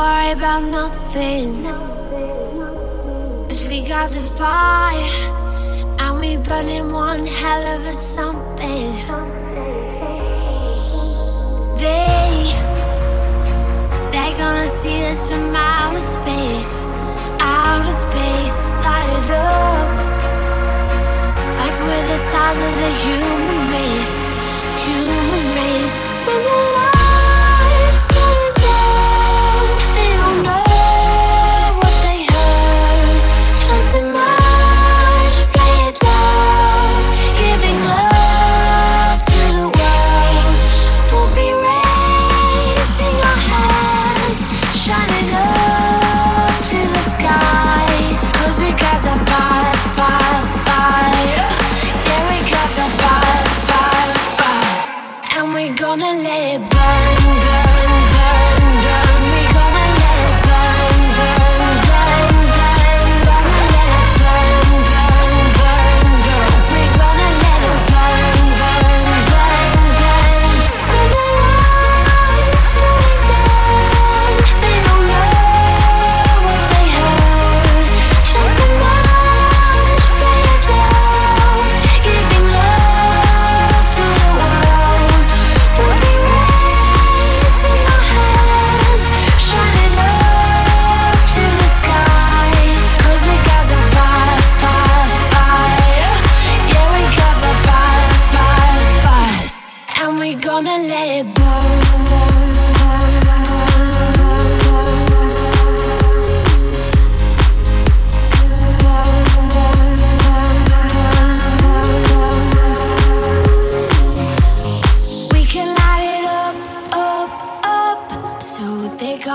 worry about nothing. Cause we got the fire, and we burning one hell of a something. They, they're gonna see us from outer space, outer space, light it up. Like we're the stars of the human race, human race.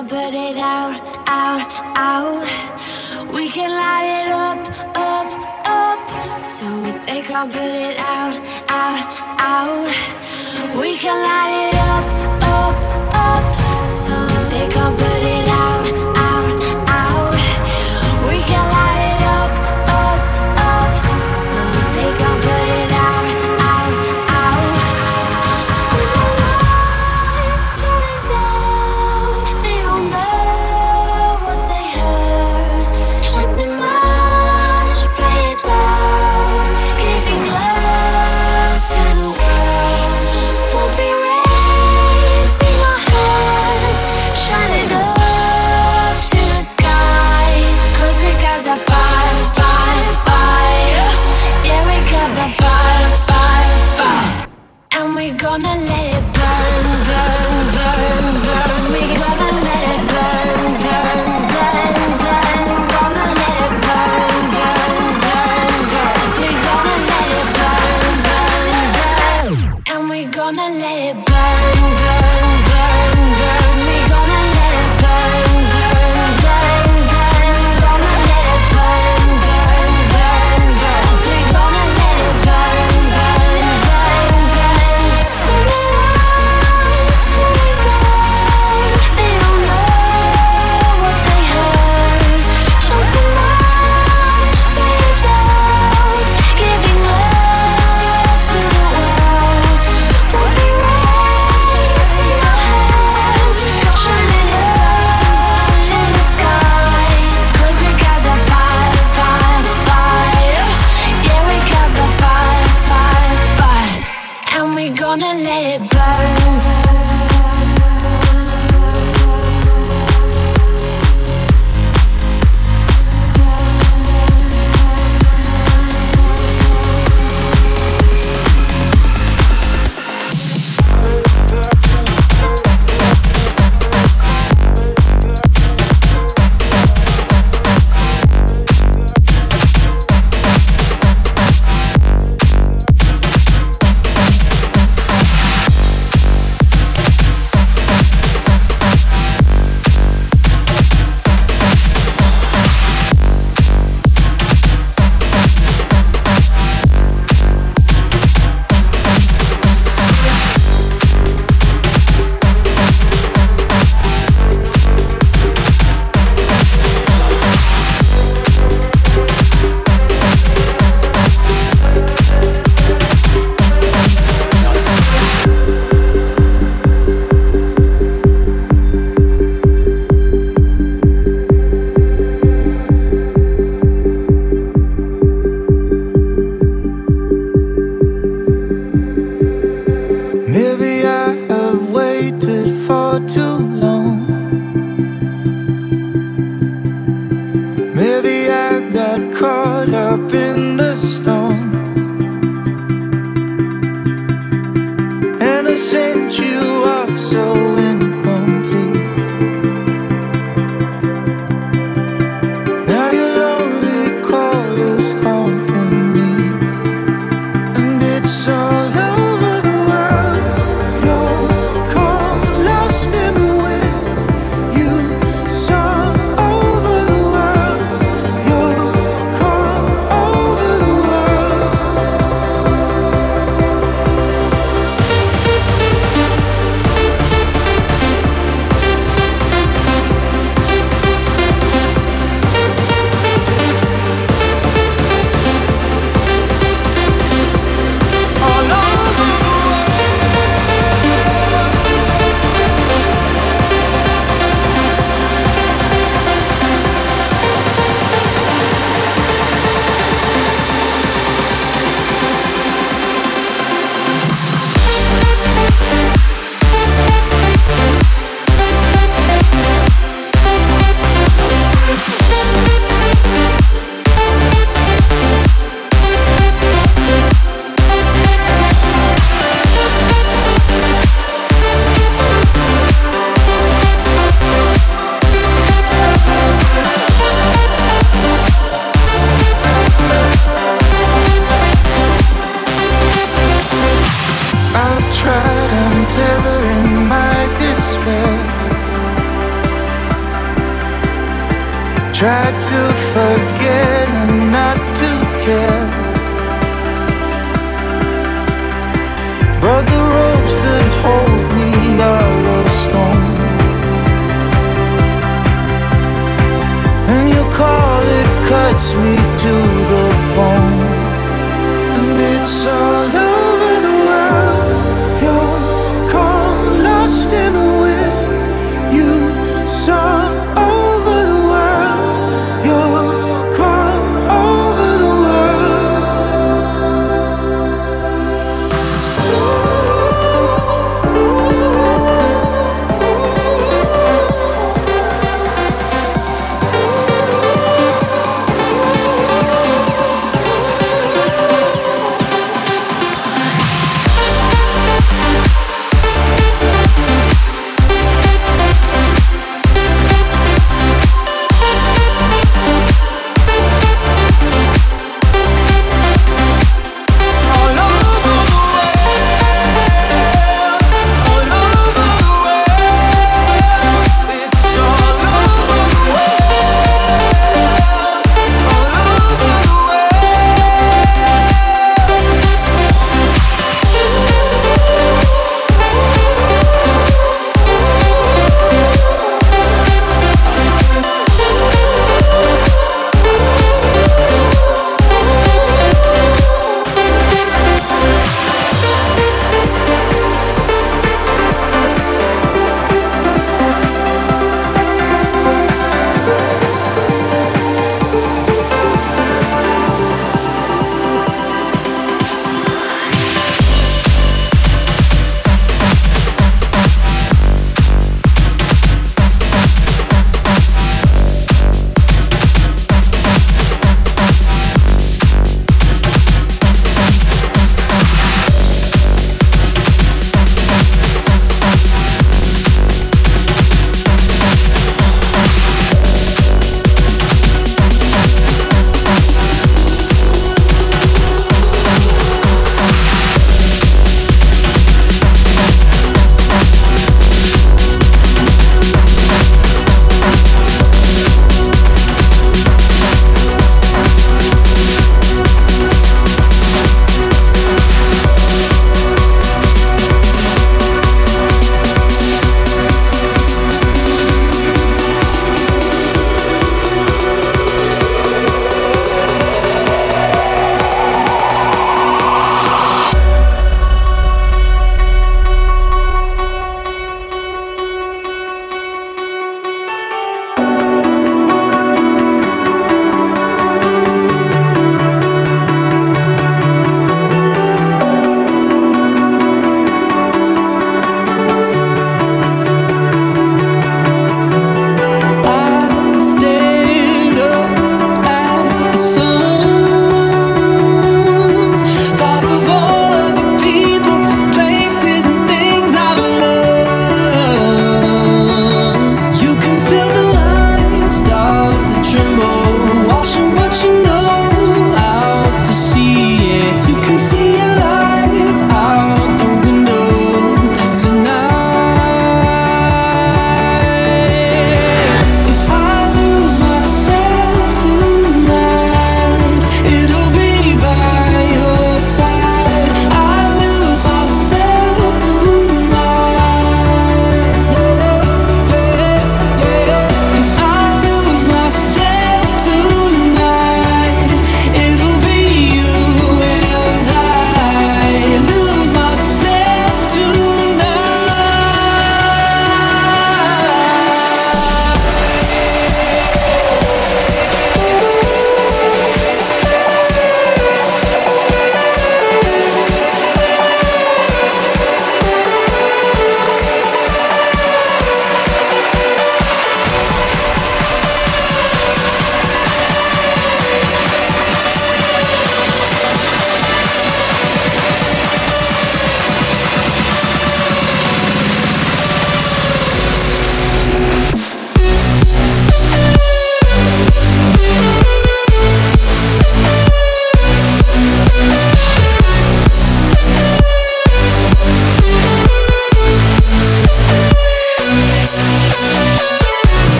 gon' put it out, out, out. We can light it up, up, up. So they can't put it out, out, out. We can light it up, up, up. So they can't put it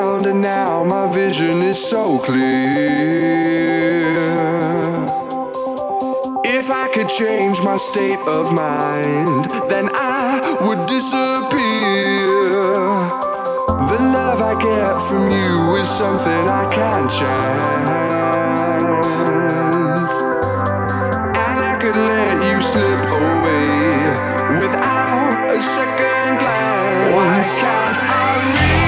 going round, and now my vision is so clear. If I could change my state of mind, then I would disappear. The love I get from you is something I can't chance. And I could let you slip away without a second glance. Why can't I realize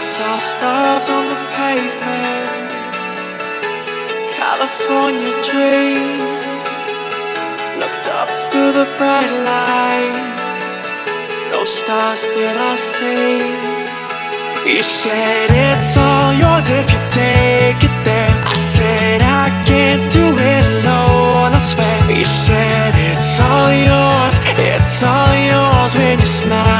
saw stars on the pavement, California dreams. Looked up through the bright lights, no stars did I see. You said it's all yours if you take it there. I said I can't do it alone, I swear. You said it's all yours, it's all yours when you smile.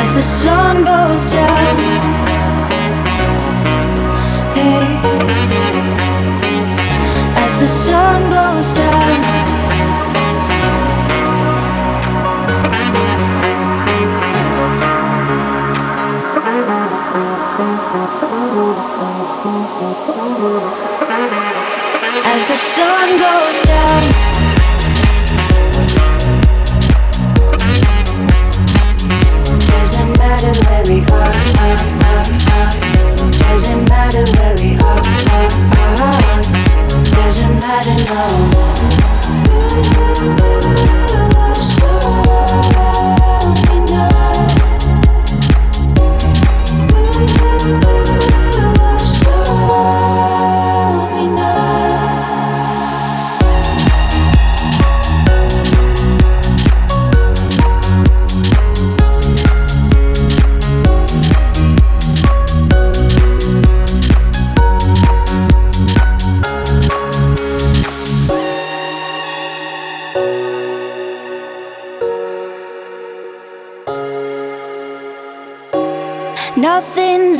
As the sun goes down. Hey the sun goes down. As the sun goes down. Matter where we are. Doesn't matter where we are, doesn't matter, Nothing's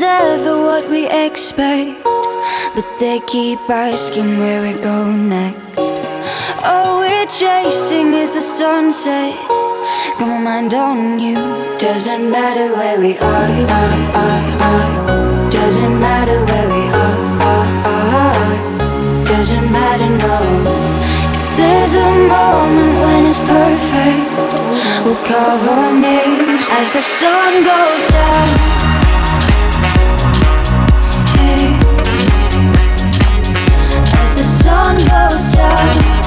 ever what we expect, but they keep asking where we go next. All we're chasing is the sunset. Got my mind on you. Doesn't matter where we are, are, are, are. Doesn't matter where we are, are, are. Doesn't matter, no. If there's a moment when it's perfect, we'll cover our names as the sun goes down. Sun goes down